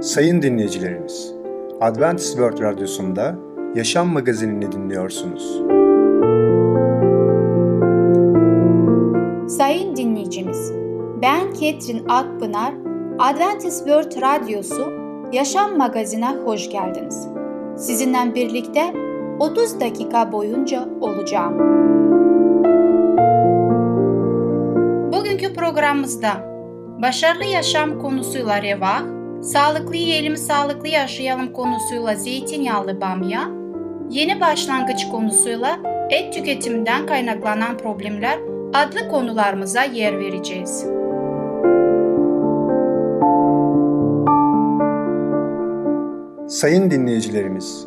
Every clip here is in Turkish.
Sayın dinleyicilerimiz, Adventist World Radyosu'nda Yaşam Magazinini dinliyorsunuz. Sayın dinleyicimiz, ben Ketrin Akpınar, Adventist World Radyosu Yaşam Magazinine hoş geldiniz. Sizinle birlikte 30 dakika boyunca olacağım. Bugünkü programımızda başarılı yaşam konusuyla revah, sağlıklı yiyelim sağlıklı yaşayalım konusuyla zeytinyağlı bamya, yeni başlangıç konusuyla et tüketiminden kaynaklanan problemler adlı konularımıza yer vereceğiz. Sayın dinleyicilerimiz,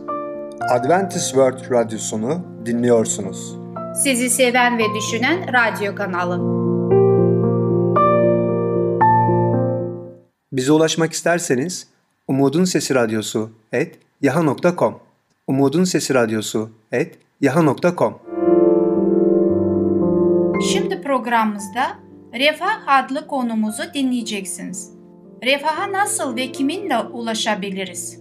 Adventist World Radyosunu dinliyorsunuz. Sizi seven ve düşünen radyo kanalı. Bize ulaşmak isterseniz Umutun Sesi Radyosu et yaha.com Umutun Sesi Radyosu et yaha.com Şimdi programımızda Refah adlı konumuzu dinleyeceksiniz. Refaha nasıl ve kiminle ulaşabiliriz?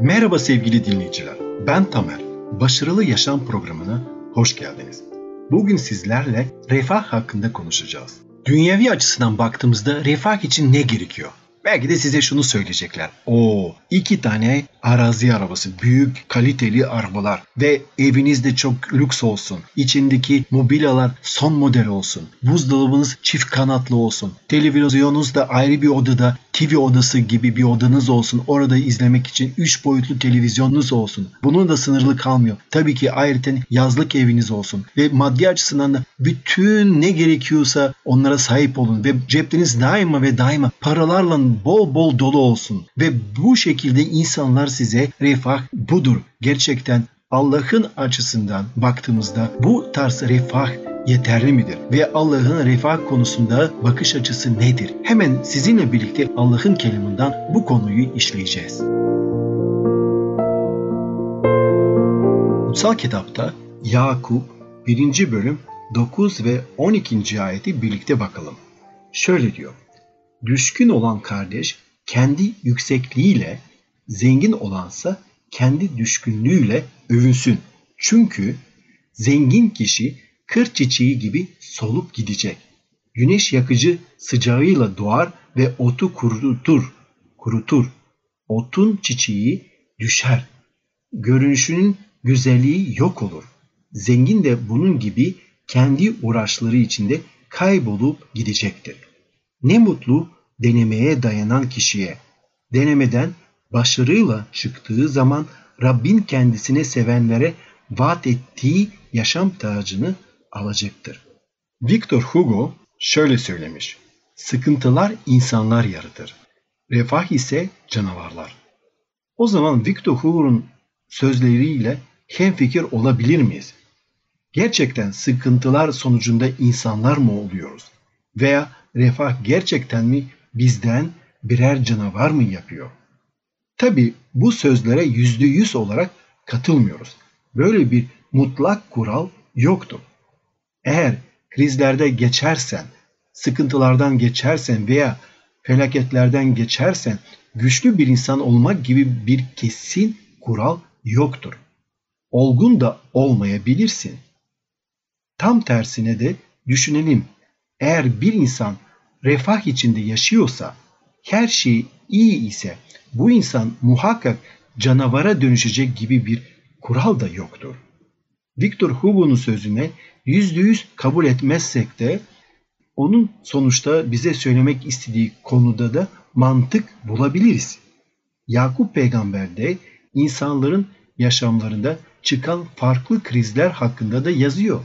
Merhaba sevgili dinleyiciler. Ben Tamer. Başarılı Yaşam programına hoş geldiniz. Bugün sizlerle refah hakkında konuşacağız. Dünyevi açısından baktığımızda refah için ne gerekiyor? Belki de size şunu söyleyecekler. O iki tane arazi arabası, büyük kaliteli arabalar ve evinizde çok lüks olsun. İçindeki mobilyalar son model olsun. Buzdolabınız çift kanatlı olsun. Televizyonunuz da ayrı bir odada TV odası gibi bir odanız olsun. Orada izlemek için 3 boyutlu televizyonunuz olsun. Bunun da sınırlı kalmıyor. Tabii ki ayrıca yazlık eviniz olsun. Ve maddi açısından da bütün ne gerekiyorsa onlara sahip olun. Ve cepleriniz daima ve daima paralarla bol bol dolu olsun. Ve bu şekilde insanlar size refah budur. Gerçekten Allah'ın açısından baktığımızda bu tarz refah yeterli midir? Ve Allah'ın refah konusunda bakış açısı nedir? Hemen sizinle birlikte Allah'ın keliminden bu konuyu işleyeceğiz. Kutsal kitapta Yakup 1. bölüm 9 ve 12. ayeti birlikte bakalım. Şöyle diyor. Düşkün olan kardeş kendi yüksekliğiyle, zengin olansa kendi düşkünlüğüyle övünsün. Çünkü zengin kişi kır çiçeği gibi solup gidecek. Güneş yakıcı sıcağıyla doğar ve otu kurutur. Kurutur. Otun çiçeği düşer. Görünüşünün güzelliği yok olur. Zengin de bunun gibi kendi uğraşları içinde kaybolup gidecektir. Ne mutlu denemeye dayanan kişiye. Denemeden başarıyla çıktığı zaman Rabbin kendisine sevenlere vaat ettiği yaşam tacını alacaktır. Victor Hugo şöyle söylemiş. Sıkıntılar insanlar yaratır. Refah ise canavarlar. O zaman Victor Hugo'nun sözleriyle hemfikir olabilir miyiz? Gerçekten sıkıntılar sonucunda insanlar mı oluyoruz? Veya refah gerçekten mi bizden birer canavar mı yapıyor? Tabi bu sözlere yüzde yüz olarak katılmıyoruz. Böyle bir mutlak kural yoktur. Eğer krizlerde geçersen, sıkıntılardan geçersen veya felaketlerden geçersen güçlü bir insan olmak gibi bir kesin kural yoktur. Olgun da olmayabilirsin. Tam tersine de düşünelim. Eğer bir insan refah içinde yaşıyorsa, her şey iyi ise bu insan muhakkak canavara dönüşecek gibi bir kural da yoktur. Victor Hugo'nun sözüne yüzde yüz kabul etmezsek de onun sonuçta bize söylemek istediği konuda da mantık bulabiliriz. Yakup peygamber de insanların yaşamlarında çıkan farklı krizler hakkında da yazıyor.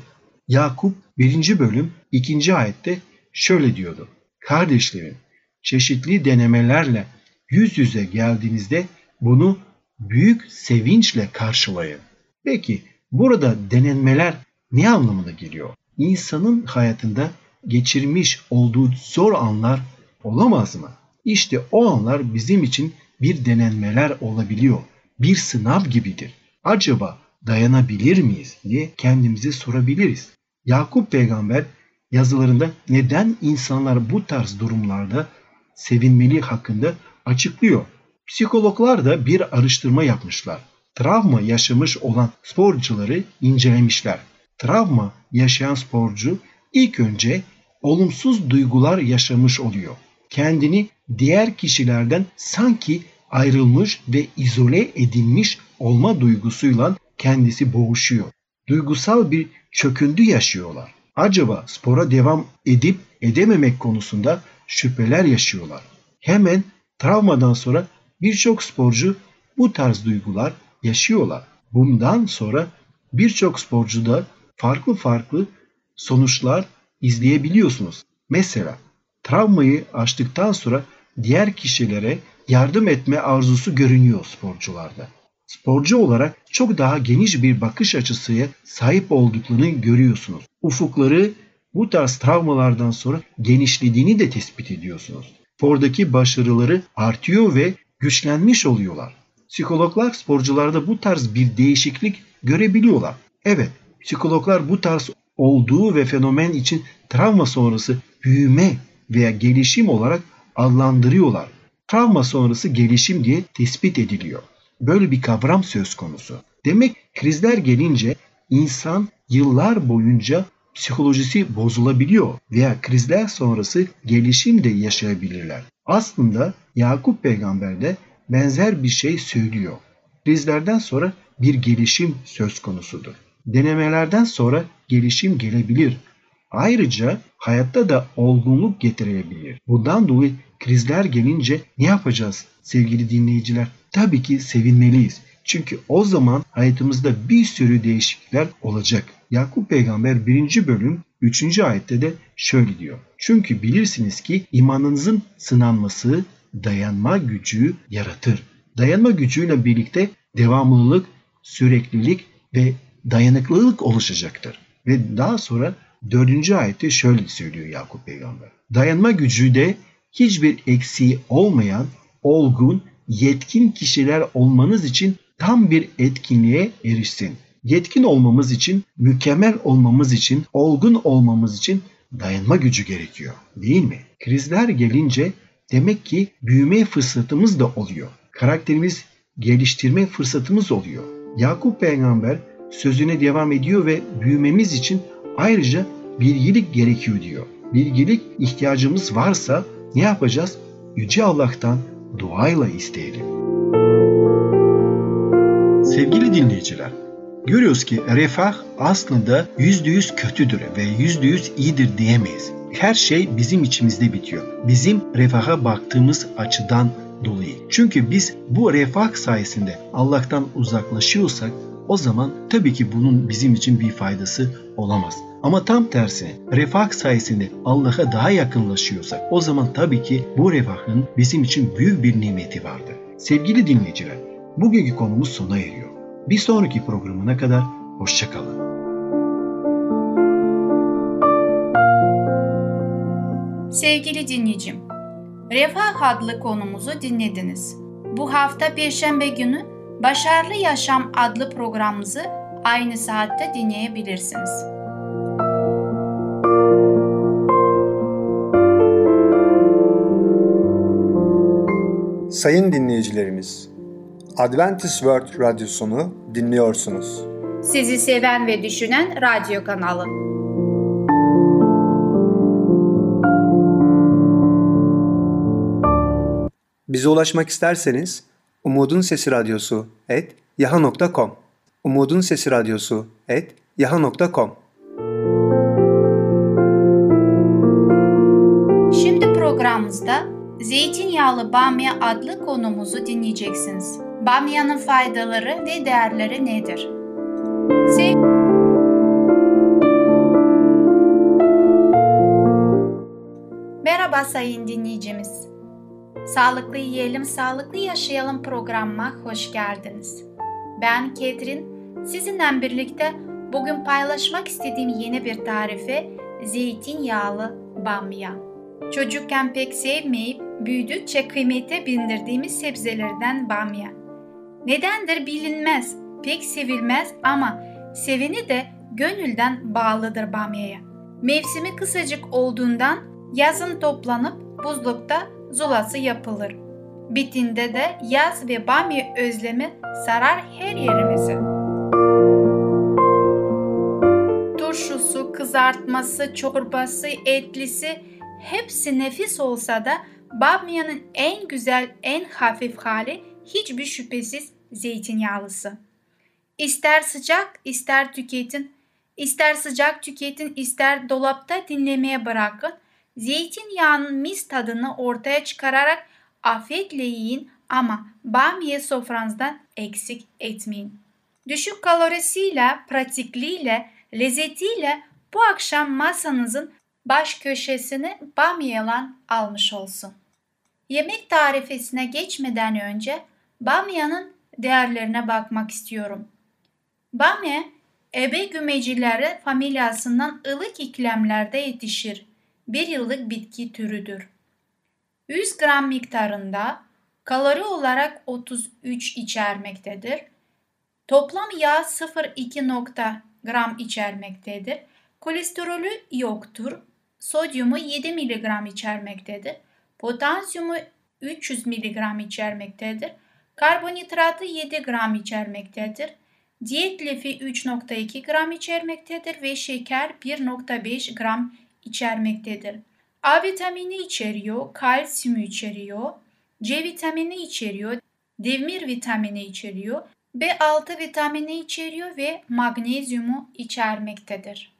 Yakup 1. bölüm 2. ayette şöyle diyordu. Kardeşlerim, çeşitli denemelerle yüz yüze geldiğinizde bunu büyük sevinçle karşılayın. Peki burada denenmeler ne anlamına geliyor? İnsanın hayatında geçirmiş olduğu zor anlar olamaz mı? İşte o anlar bizim için bir denenmeler olabiliyor. Bir sınav gibidir. Acaba dayanabilir miyiz diye kendimize sorabiliriz. Yakup peygamber yazılarında neden insanlar bu tarz durumlarda sevinmeli hakkında açıklıyor. Psikologlar da bir araştırma yapmışlar. Travma yaşamış olan sporcuları incelemişler. Travma yaşayan sporcu ilk önce olumsuz duygular yaşamış oluyor. Kendini diğer kişilerden sanki ayrılmış ve izole edilmiş olma duygusuyla kendisi boğuşuyor. Duygusal bir çöküntü yaşıyorlar. Acaba spora devam edip edememek konusunda şüpheler yaşıyorlar. Hemen travmadan sonra birçok sporcu bu tarz duygular yaşıyorlar. Bundan sonra birçok sporcuda farklı farklı sonuçlar izleyebiliyorsunuz. Mesela travmayı aştıktan sonra diğer kişilere yardım etme arzusu görünüyor sporcularda. Sporcu olarak çok daha geniş bir bakış açısıya sahip olduklarını görüyorsunuz. Ufukları bu tarz travmalardan sonra genişlediğini de tespit ediyorsunuz. Spordaki başarıları artıyor ve güçlenmiş oluyorlar. Psikologlar sporcularda bu tarz bir değişiklik görebiliyorlar. Evet, psikologlar bu tarz olduğu ve fenomen için travma sonrası büyüme veya gelişim olarak adlandırıyorlar. Travma sonrası gelişim diye tespit ediliyor. Böyle bir kavram söz konusu. Demek krizler gelince insan yıllar boyunca psikolojisi bozulabiliyor veya krizler sonrası gelişim de yaşayabilirler. Aslında Yakup peygamber de benzer bir şey söylüyor. Krizlerden sonra bir gelişim söz konusudur. Denemelerden sonra gelişim gelebilir. Ayrıca hayatta da olgunluk getirebilir. Bundan dolayı krizler gelince ne yapacağız sevgili dinleyiciler? Tabii ki sevinmeliyiz. Çünkü o zaman hayatımızda bir sürü değişiklikler olacak. Yakup peygamber 1. bölüm 3. ayette de şöyle diyor. Çünkü bilirsiniz ki imanınızın sınanması dayanma gücü yaratır. Dayanma gücüyle birlikte devamlılık, süreklilik ve dayanıklılık oluşacaktır. Ve daha sonra 4. ayette şöyle söylüyor Yakup peygamber. Dayanma gücü de hiçbir eksiği olmayan, olgun, yetkin kişiler olmanız için tam bir etkinliğe erişsin. Yetkin olmamız için, mükemmel olmamız için, olgun olmamız için dayanma gücü gerekiyor. Değil mi? Krizler gelince demek ki büyüme fırsatımız da oluyor. Karakterimiz geliştirme fırsatımız oluyor. Yakup peygamber sözüne devam ediyor ve büyümemiz için ayrıca bilgilik gerekiyor diyor. Bilgilik ihtiyacımız varsa ne yapacağız? Yüce Allah'tan duayla isteyelim. Sevgili dinleyiciler, görüyoruz ki refah aslında yüzde yüz kötüdür ve yüzde yüz iyidir diyemeyiz. Her şey bizim içimizde bitiyor. Bizim refaha baktığımız açıdan dolayı. Çünkü biz bu refah sayesinde Allah'tan uzaklaşıyorsak o zaman tabii ki bunun bizim için bir faydası olamaz. Ama tam tersine refah sayesinde Allah'a daha yakınlaşıyorsak o zaman tabii ki bu refahın bizim için büyük bir nimeti vardır. Sevgili dinleyiciler, bugünkü konumuz sona eriyor. Bir sonraki programına kadar hoşçakalın. Sevgili dinleyicim, Refah adlı konumuzu dinlediniz. Bu hafta Perşembe günü Başarılı Yaşam adlı programımızı aynı saatte dinleyebilirsiniz. Sayın dinleyicilerimiz, Adventist World Radyosunu dinliyorsunuz. Sizi seven ve düşünen radyo kanalı. Bize ulaşmak isterseniz Umutun Sesi Radyosu et yaha.com Umutun Sesi Radyosu et yaha.com Şimdi programımızda Zeytinyağlı Bamya adlı konumuzu dinleyeceksiniz. Bamyanın faydaları ve değerleri nedir? Sev Merhaba sayın dinleyicimiz. Sağlıklı yiyelim, sağlıklı yaşayalım programıma hoş geldiniz. Ben Ketrin, sizinle birlikte bugün paylaşmak istediğim yeni bir tarife zeytinyağlı bamya. Çocukken pek sevmeyip büyüdükçe kıymete bindirdiğimiz sebzelerden bamya. Nedendir bilinmez, pek sevilmez ama seveni de gönülden bağlıdır bamyaya. Mevsimi kısacık olduğundan yazın toplanıp buzlukta zulası yapılır. Bitinde de yaz ve bamya özlemi sarar her yerimizi. Turşusu, kızartması, çorbası, etlisi hepsi nefis olsa da bamyanın en güzel, en hafif hali hiçbir şüphesiz zeytinyağlısı. İster sıcak, ister tüketin, ister sıcak tüketin, ister dolapta dinlemeye bırakın. Zeytinyağının mis tadını ortaya çıkararak afiyetle yiyin ama bamya sofranızdan eksik etmeyin. Düşük kalorisiyle, pratikliğiyle, lezzetiyle bu akşam masanızın baş köşesini bamyalan almış olsun. Yemek tarifesine geçmeden önce bamyanın değerlerine bakmak istiyorum. Bamya, ebe gümecileri familyasından ılık iklimlerde yetişir. Bir yıllık bitki türüdür. 100 gram miktarında kalori olarak 33 içermektedir. Toplam yağ 0,2 gram içermektedir. Kolesterolü yoktur. Sodyumu 7 mg içermektedir. Potasyumu 300 mg içermektedir. Karbonhidratı 7 gram içermektedir. Diyet lifi 3.2 gram içermektedir ve şeker 1.5 gram içermektedir. A vitamini içeriyor, kalsiyum içeriyor, C vitamini içeriyor, demir vitamini içeriyor, B6 vitamini içeriyor ve magnezyumu içermektedir.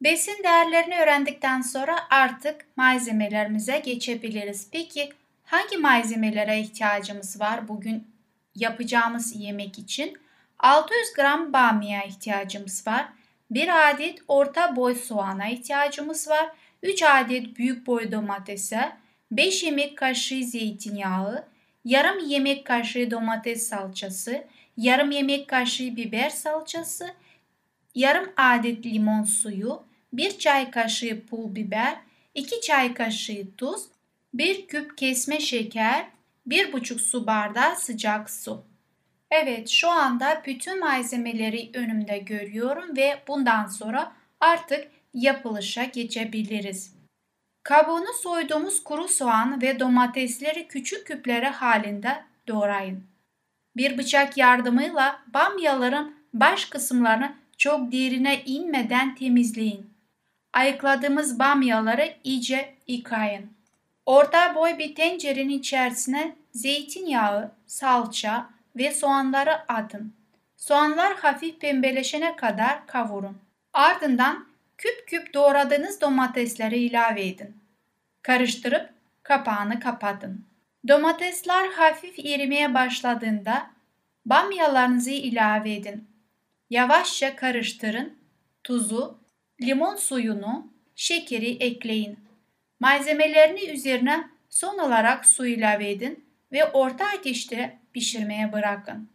Besin değerlerini öğrendikten sonra artık malzemelerimize geçebiliriz. Peki hangi malzemelere ihtiyacımız var bugün yapacağımız yemek için? 600 gram bamya ihtiyacımız var. 1 adet orta boy soğana ihtiyacımız var. 3 adet büyük boy domatese, 5 yemek kaşığı zeytinyağı, yarım yemek kaşığı domates salçası, yarım yemek kaşığı biber salçası, yarım adet limon suyu, 1 çay kaşığı pul biber, 2 çay kaşığı tuz, 1 küp kesme şeker, 1,5 su bardağı sıcak su. Evet şu anda bütün malzemeleri önümde görüyorum ve bundan sonra artık yapılışa geçebiliriz. Kabuğunu soyduğumuz kuru soğan ve domatesleri küçük küplere halinde doğrayın. Bir bıçak yardımıyla bamyaların baş kısımlarını çok derine inmeden temizleyin. Ayıkladığımız bamyaları iyice yıkayın. Orta boy bir tencerenin içerisine zeytinyağı, salça ve soğanları atın. Soğanlar hafif pembeleşene kadar kavurun. Ardından küp küp doğradığınız domatesleri ilave edin. Karıştırıp kapağını kapatın. Domatesler hafif erimeye başladığında bamyalarınızı ilave edin. Yavaşça karıştırın. Tuzu, limon suyunu, şekeri ekleyin. Malzemelerini üzerine son olarak su ilave edin ve orta ateşte pişirmeye bırakın.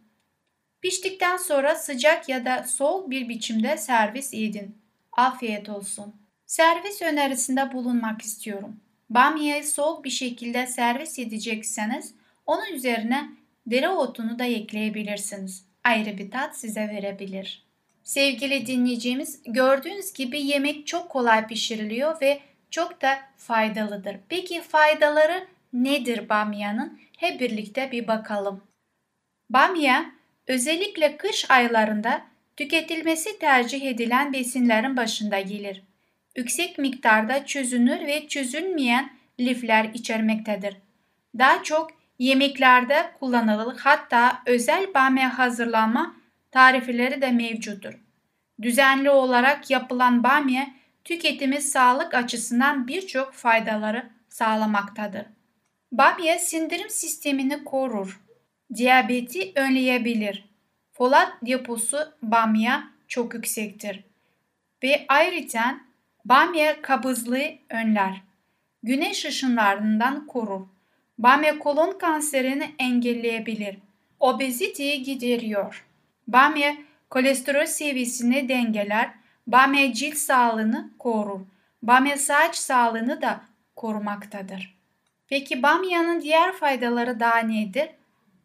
Piştikten sonra sıcak ya da soğuk bir biçimde servis edin. Afiyet olsun. Servis önerisinde bulunmak istiyorum. Bamyayı soğuk bir şekilde servis edecekseniz onun üzerine dereotunu da ekleyebilirsiniz. Ayrı bir tat size verebilir. Sevgili dinleyicimiz, gördüğünüz gibi yemek çok kolay pişiriliyor ve çok da faydalıdır. Peki faydaları nedir bamyanın? Hep birlikte bir bakalım. Bamya özellikle kış aylarında tüketilmesi tercih edilen besinlerin başında gelir. Yüksek miktarda çözünür ve çözülmeyen lifler içermektedir. Daha çok yemeklerde kullanılır hatta özel bamya hazırlama tarifleri de mevcuttur. Düzenli olarak yapılan bamya tüketimi sağlık açısından birçok faydaları sağlamaktadır. Bamya sindirim sistemini korur. Diyabeti önleyebilir. Folat deposu bamya çok yüksektir. Ve ayrıca bamya kabızlığı önler. Güneş ışınlarından korur. Bamya kolon kanserini engelleyebilir. Obeziteyi gideriyor. Bamya kolesterol seviyesini dengeler. Bamya cilt sağlığını korur. Bamya saç sağlığını da korumaktadır. Peki bamyanın diğer faydaları daha nedir?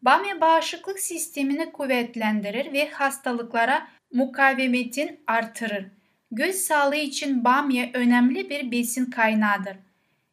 Bamya bağışıklık sistemini kuvvetlendirir ve hastalıklara mukavemetin artırır. Göz sağlığı için bamya önemli bir besin kaynağıdır.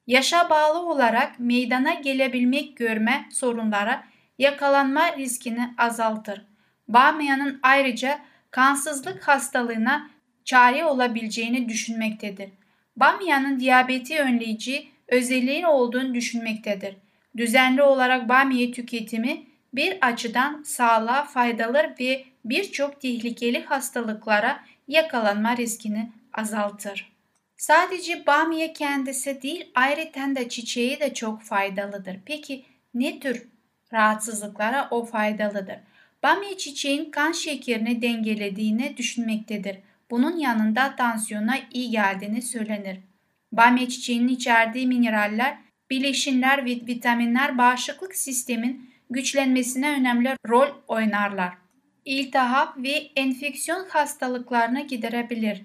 Yaşa bağlı olarak meydana gelebilmek görme sorunlara yakalanma riskini azaltır. Bamyanın ayrıca kansızlık hastalığına çare olabileceğini düşünmektedir. Bamyanın diyabeti önleyici özelliğin olduğunu düşünmektedir. Düzenli olarak bamya tüketimi bir açıdan sağlığa faydalı ve birçok tehlikeli hastalıklara yakalanma riskini azaltır. Sadece bamya kendisi değil ayrıca da çiçeği de çok faydalıdır. Peki ne tür rahatsızlıklara o faydalıdır? Bamya çiçeğin kan şekerini dengelediğini düşünmektedir. Bunun yanında tansiyona iyi geldiğini söylenir. Bamya çiçeğinin içerdiği mineraller, bileşinler ve vitaminler bağışıklık sistemin güçlenmesine önemli rol oynarlar. İltihap ve enfeksiyon hastalıklarını giderebilir.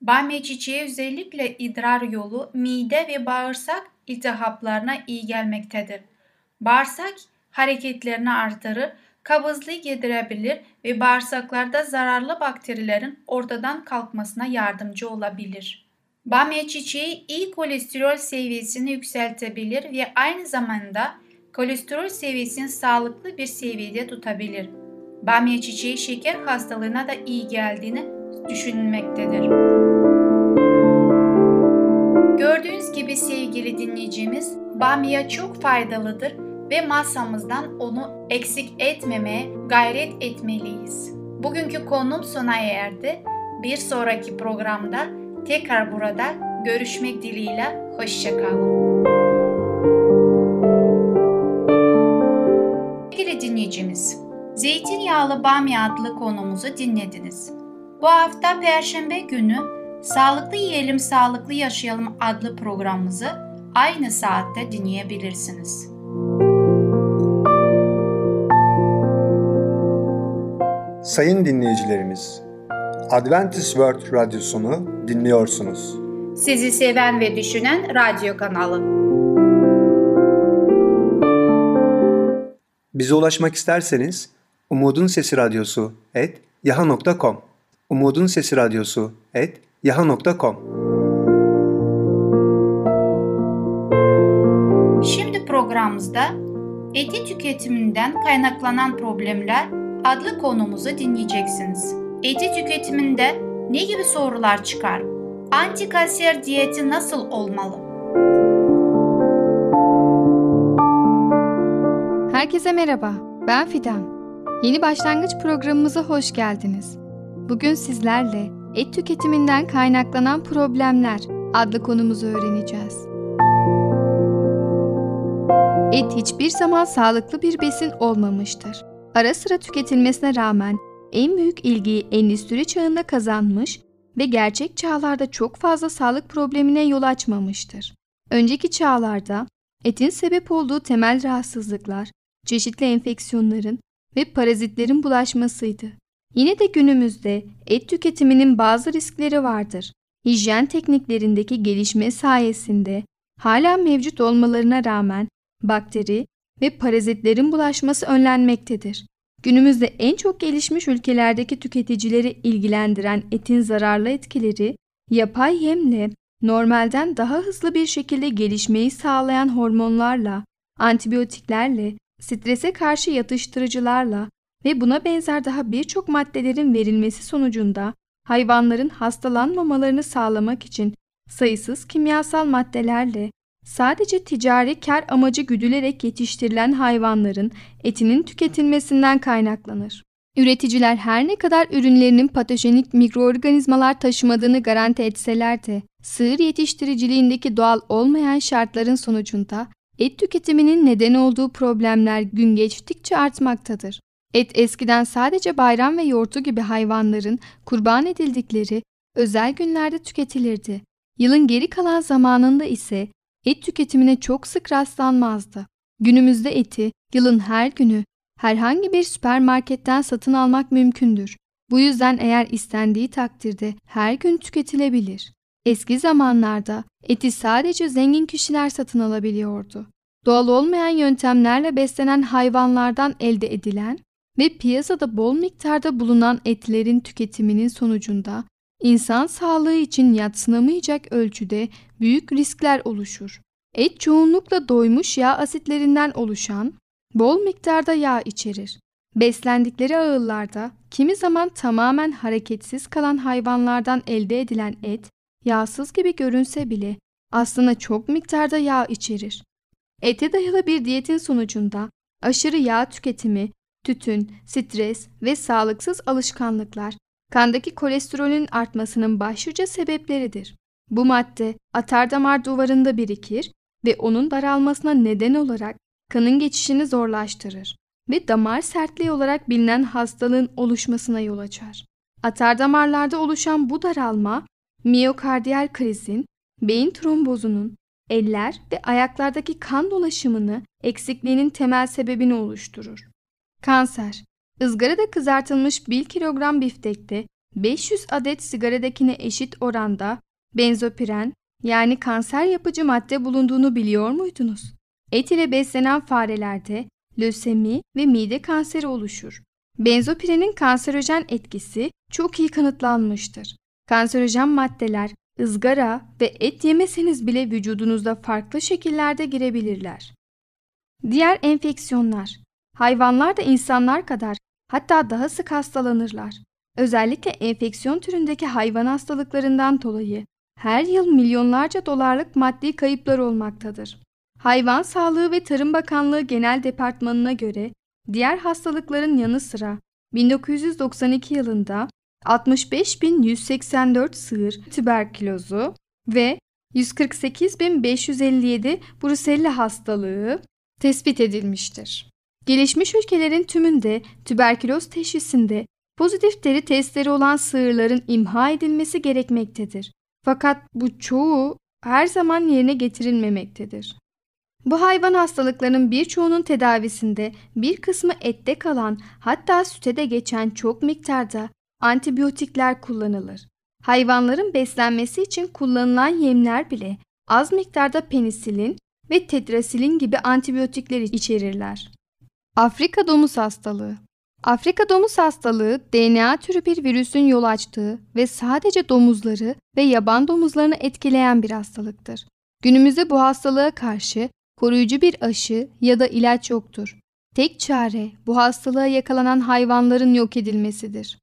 Bamya çiçeği özellikle idrar yolu, mide ve bağırsak iltihaplarına iyi gelmektedir. Bağırsak hareketlerini artırır, kabızlığı giderebilir ve bağırsaklarda zararlı bakterilerin ortadan kalkmasına yardımcı olabilir. Bamya çiçeği iyi kolesterol seviyesini yükseltebilir ve aynı zamanda kolesterol seviyesini sağlıklı bir seviyede tutabilir. Bamya çiçeği şeker hastalığına da iyi geldiğini düşünülmektedir. Gördüğünüz gibi sevgili dinleyicimiz, bamya çok faydalıdır ve masamızdan onu eksik etmemeye gayret etmeliyiz. Bugünkü konum sona erdi. Bir sonraki programda tekrar burada görüşmek dileğiyle hoşçakalın. Sevgili dinleyicimiz, Zeytinyağlı Bamya adlı konumuzu dinlediniz. Bu hafta Perşembe günü Sağlıklı Yiyelim Sağlıklı Yaşayalım adlı programımızı aynı saatte dinleyebilirsiniz. Sayın dinleyicilerimiz, Adventist World Radyosunu dinliyorsunuz. Sizi seven ve düşünen radyo kanalı. Bize ulaşmak isterseniz Umutun Sesi Radyosu et yaha.com Umutun Sesi Radyosu et yaha.com Şimdi programımızda eti tüketiminden kaynaklanan problemler adlı konumuzu dinleyeceksiniz. Eti tüketiminde ne gibi sorular çıkar? Antikanser diyeti nasıl olmalı? Herkese merhaba, ben Fidan. Yeni başlangıç programımıza hoş geldiniz. Bugün sizlerle et tüketiminden kaynaklanan problemler adlı konumuzu öğreneceğiz. Et hiçbir zaman sağlıklı bir besin olmamıştır. Ara sıra tüketilmesine rağmen en büyük ilgiyi endüstri çağında kazanmış ve gerçek çağlarda çok fazla sağlık problemine yol açmamıştır. Önceki çağlarda etin sebep olduğu temel rahatsızlıklar, çeşitli enfeksiyonların ve parazitlerin bulaşmasıydı. Yine de günümüzde et tüketiminin bazı riskleri vardır. Hijyen tekniklerindeki gelişme sayesinde hala mevcut olmalarına rağmen bakteri ve parazitlerin bulaşması önlenmektedir. Günümüzde en çok gelişmiş ülkelerdeki tüketicileri ilgilendiren etin zararlı etkileri, yapay yemle normalden daha hızlı bir şekilde gelişmeyi sağlayan hormonlarla, antibiyotiklerle, strese karşı yatıştırıcılarla ve buna benzer daha birçok maddelerin verilmesi sonucunda hayvanların hastalanmamalarını sağlamak için sayısız kimyasal maddelerle sadece ticari kar amacı güdülerek yetiştirilen hayvanların etinin tüketilmesinden kaynaklanır. Üreticiler her ne kadar ürünlerinin patojenik mikroorganizmalar taşımadığını garanti etseler de sığır yetiştiriciliğindeki doğal olmayan şartların sonucunda et tüketiminin neden olduğu problemler gün geçtikçe artmaktadır. Et eskiden sadece bayram ve yoğurtu gibi hayvanların kurban edildikleri özel günlerde tüketilirdi. Yılın geri kalan zamanında ise et tüketimine çok sık rastlanmazdı. Günümüzde eti yılın her günü herhangi bir süpermarketten satın almak mümkündür. Bu yüzden eğer istendiği takdirde her gün tüketilebilir. Eski zamanlarda eti sadece zengin kişiler satın alabiliyordu. Doğal olmayan yöntemlerle beslenen hayvanlardan elde edilen ve piyasada bol miktarda bulunan etlerin tüketiminin sonucunda insan sağlığı için yatsınamayacak ölçüde büyük riskler oluşur. Et çoğunlukla doymuş yağ asitlerinden oluşan bol miktarda yağ içerir. Beslendikleri ağıllarda kimi zaman tamamen hareketsiz kalan hayvanlardan elde edilen et yağsız gibi görünse bile aslında çok miktarda yağ içerir. Ete dayalı bir diyetin sonucunda aşırı yağ tüketimi, tütün, stres ve sağlıksız alışkanlıklar kandaki kolesterolün artmasının başlıca sebepleridir. Bu madde atardamar duvarında birikir ve onun daralmasına neden olarak kanın geçişini zorlaştırır ve damar sertliği olarak bilinen hastalığın oluşmasına yol açar. Atardamarlarda oluşan bu daralma miyokardiyal krizin, beyin trombozunun, eller ve ayaklardaki kan dolaşımını eksikliğinin temel sebebini oluşturur. Kanser ızgarada kızartılmış 1 kilogram biftekte 500 adet sigaradakine eşit oranda benzopiren yani kanser yapıcı madde bulunduğunu biliyor muydunuz? Et ile beslenen farelerde lösemi ve mide kanseri oluşur. Benzopirenin kanserojen etkisi çok iyi kanıtlanmıştır. Kanserojen maddeler ızgara ve et yemeseniz bile vücudunuzda farklı şekillerde girebilirler. Diğer enfeksiyonlar. Hayvanlar da insanlar kadar hatta daha sık hastalanırlar. Özellikle enfeksiyon türündeki hayvan hastalıklarından dolayı her yıl milyonlarca dolarlık maddi kayıplar olmaktadır. Hayvan Sağlığı ve Tarım Bakanlığı Genel Departmanı'na göre diğer hastalıkların yanı sıra 1992 yılında 65.184 sığır tüberkülozu ve 148.557 Brusella hastalığı tespit edilmiştir. Gelişmiş ülkelerin tümünde tüberküloz teşhisinde pozitif deri testleri olan sığırların imha edilmesi gerekmektedir. Fakat bu çoğu her zaman yerine getirilmemektedir. Bu hayvan hastalıklarının birçoğunun tedavisinde bir kısmı ette kalan hatta süte de geçen çok miktarda antibiyotikler kullanılır. Hayvanların beslenmesi için kullanılan yemler bile az miktarda penisilin ve tetrasilin gibi antibiyotikler içerirler. Afrika domuz hastalığı Afrika domuz hastalığı DNA türü bir virüsün yol açtığı ve sadece domuzları ve yaban domuzlarını etkileyen bir hastalıktır. Günümüzde bu hastalığa karşı koruyucu bir aşı ya da ilaç yoktur. Tek çare bu hastalığa yakalanan hayvanların yok edilmesidir.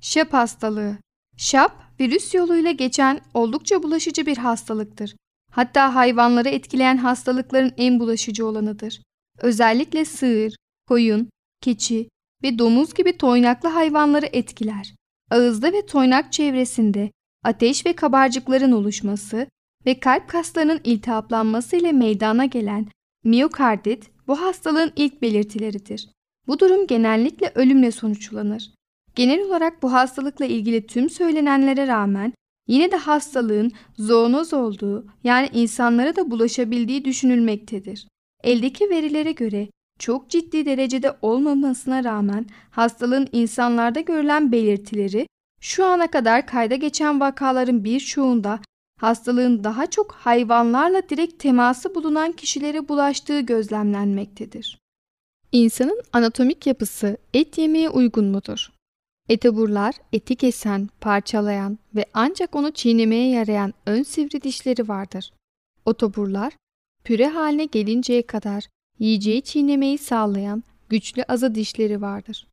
Şap hastalığı Şap, virüs yoluyla geçen oldukça bulaşıcı bir hastalıktır. Hatta hayvanları etkileyen hastalıkların en bulaşıcı olanıdır. Özellikle sığır, koyun, keçi ve domuz gibi toynaklı hayvanları etkiler. Ağızda ve toynak çevresinde ateş ve kabarcıkların oluşması ve kalp kaslarının iltihaplanması ile meydana gelen miyokardit bu hastalığın ilk belirtileridir. Bu durum genellikle ölümle sonuçlanır. Genel olarak bu hastalıkla ilgili tüm söylenenlere rağmen yine de hastalığın zoonoz olduğu yani insanlara da bulaşabildiği düşünülmektedir. Eldeki verilere göre çok ciddi derecede olmamasına rağmen hastalığın insanlarda görülen belirtileri şu ana kadar kayda geçen vakaların birçoğunda hastalığın daha çok hayvanlarla direkt teması bulunan kişilere bulaştığı gözlemlenmektedir. İnsanın anatomik yapısı et yemeye uygun mudur? Eteburlar eti kesen, parçalayan ve ancak onu çiğnemeye yarayan ön sivri dişleri vardır. Otoburlar püre haline gelinceye kadar yiyeceği çiğnemeyi sağlayan güçlü azı dişleri vardır.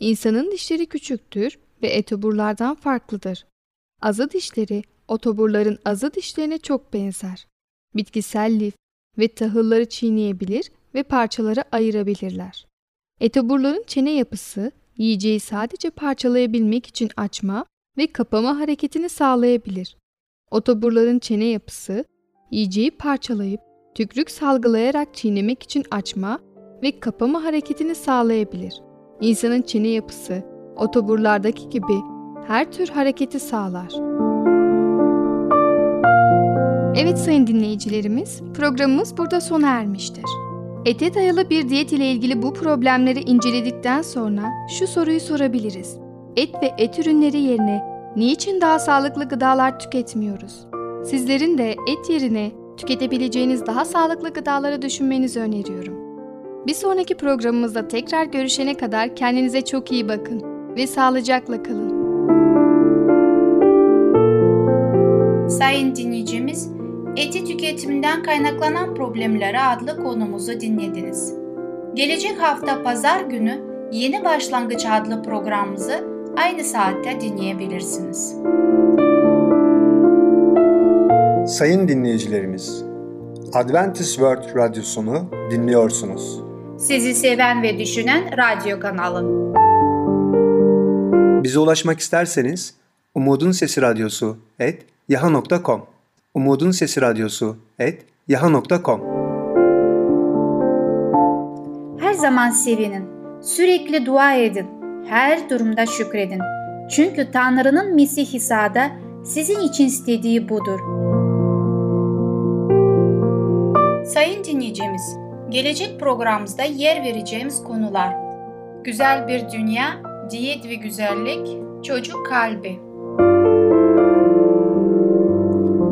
İnsanın dişleri küçüktür ve etoburlardan farklıdır. Azı dişleri otoburların azı dişlerine çok benzer. Bitkisel lif ve tahılları çiğneyebilir ve parçalara ayırabilirler. Etoburların çene yapısı yiyeceği sadece parçalayabilmek için açma ve kapama hareketini sağlayabilir. Otoburların çene yapısı yiyeceği parçalayıp tükrük salgılayarak çiğnemek için açma ve kapama hareketini sağlayabilir. İnsanın çene yapısı otoburlardaki gibi her tür hareketi sağlar. Evet sayın dinleyicilerimiz, programımız burada sona ermiştir. Ete dayalı bir diyet ile ilgili bu problemleri inceledikten sonra şu soruyu sorabiliriz. Et ve et ürünleri yerine niçin daha sağlıklı gıdalar tüketmiyoruz? Sizlerin de et yerine tüketebileceğiniz daha sağlıklı gıdaları düşünmenizi öneriyorum. Bir sonraki programımızda tekrar görüşene kadar kendinize çok iyi bakın ve sağlıcakla kalın. Sayın dinleyicimiz, Eti tüketiminden kaynaklanan problemleri adlı konumuzu dinlediniz. Gelecek hafta pazar günü Yeni Başlangıç adlı programımızı aynı saatte dinleyebilirsiniz. Sayın dinleyicilerimiz, Adventist World Radyosunu dinliyorsunuz. Sizi seven ve düşünen radyo kanalı. Bize ulaşmak isterseniz Umutun Sesi Radyosu et yaha.com Umutun Sesi Radyosu et yaha.com Her zaman sevinin, sürekli dua edin, her durumda şükredin. Çünkü Tanrı'nın Mesih İsa'da sizin için istediği budur. Sayın dinleyicimiz, gelecek programımızda yer vereceğimiz konular Güzel bir dünya, diyet ve güzellik, çocuk kalbi.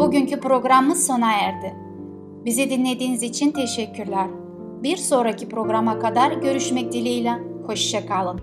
Bugünkü programımız sona erdi. Bizi dinlediğiniz için teşekkürler. Bir sonraki programa kadar görüşmek dileğiyle. Hoşçakalın.